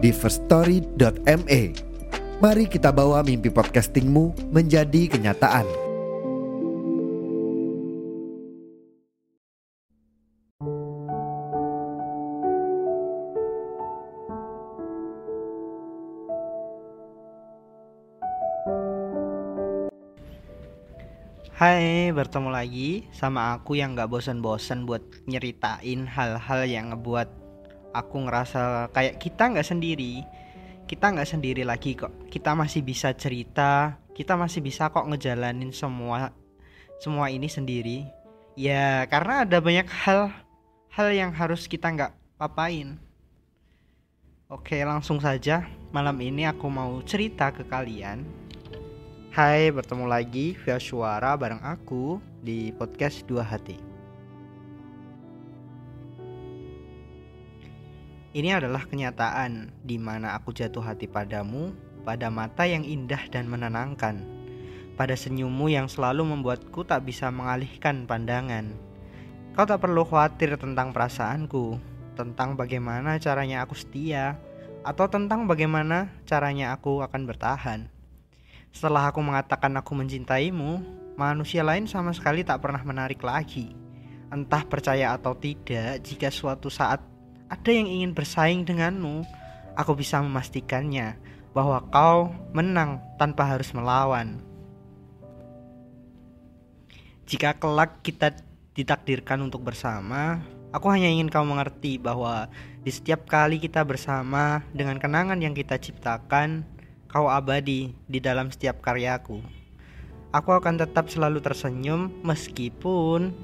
di firststory.me. Mari kita bawa mimpi podcastingmu menjadi kenyataan. Hai, bertemu lagi sama aku yang gak bosan-bosan buat nyeritain hal-hal yang ngebuat aku ngerasa kayak kita nggak sendiri. Kita nggak sendiri lagi kok. Kita masih bisa cerita, kita masih bisa kok ngejalanin semua semua ini sendiri. Ya, karena ada banyak hal hal yang harus kita nggak papain. Oke, langsung saja. Malam ini aku mau cerita ke kalian Hai, bertemu lagi via suara bareng aku di podcast Dua Hati. Ini adalah kenyataan di mana aku jatuh hati padamu, pada mata yang indah dan menenangkan, pada senyummu yang selalu membuatku tak bisa mengalihkan pandangan. Kau tak perlu khawatir tentang perasaanku, tentang bagaimana caranya aku setia, atau tentang bagaimana caranya aku akan bertahan. Setelah aku mengatakan aku mencintaimu, manusia lain sama sekali tak pernah menarik lagi. Entah percaya atau tidak, jika suatu saat ada yang ingin bersaing denganmu, aku bisa memastikannya bahwa kau menang tanpa harus melawan. Jika kelak kita ditakdirkan untuk bersama, aku hanya ingin kau mengerti bahwa di setiap kali kita bersama dengan kenangan yang kita ciptakan, kau abadi di dalam setiap karyaku. Aku akan tetap selalu tersenyum meskipun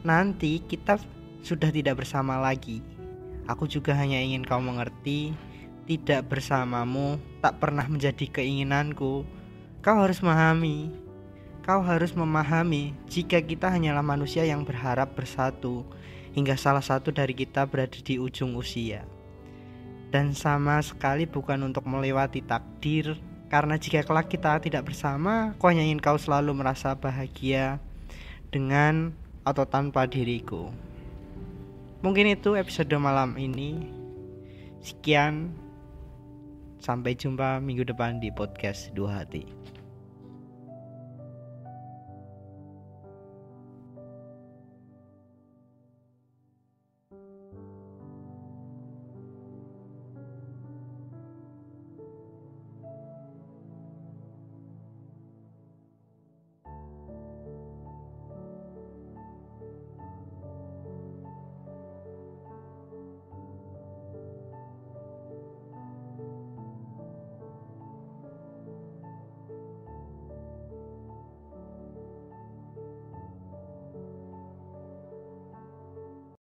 nanti kita sudah tidak bersama lagi. Aku juga hanya ingin kau mengerti, tidak bersamamu tak pernah menjadi keinginanku. Kau harus memahami, kau harus memahami jika kita hanyalah manusia yang berharap bersatu hingga salah satu dari kita berada di ujung usia. Dan sama sekali bukan untuk melewati takdir karena jika kelak kita tidak bersama aku hanya ingin kau selalu merasa bahagia dengan atau tanpa diriku mungkin itu episode malam ini. Sekian. Sampai jumpa minggu depan di podcast dua hati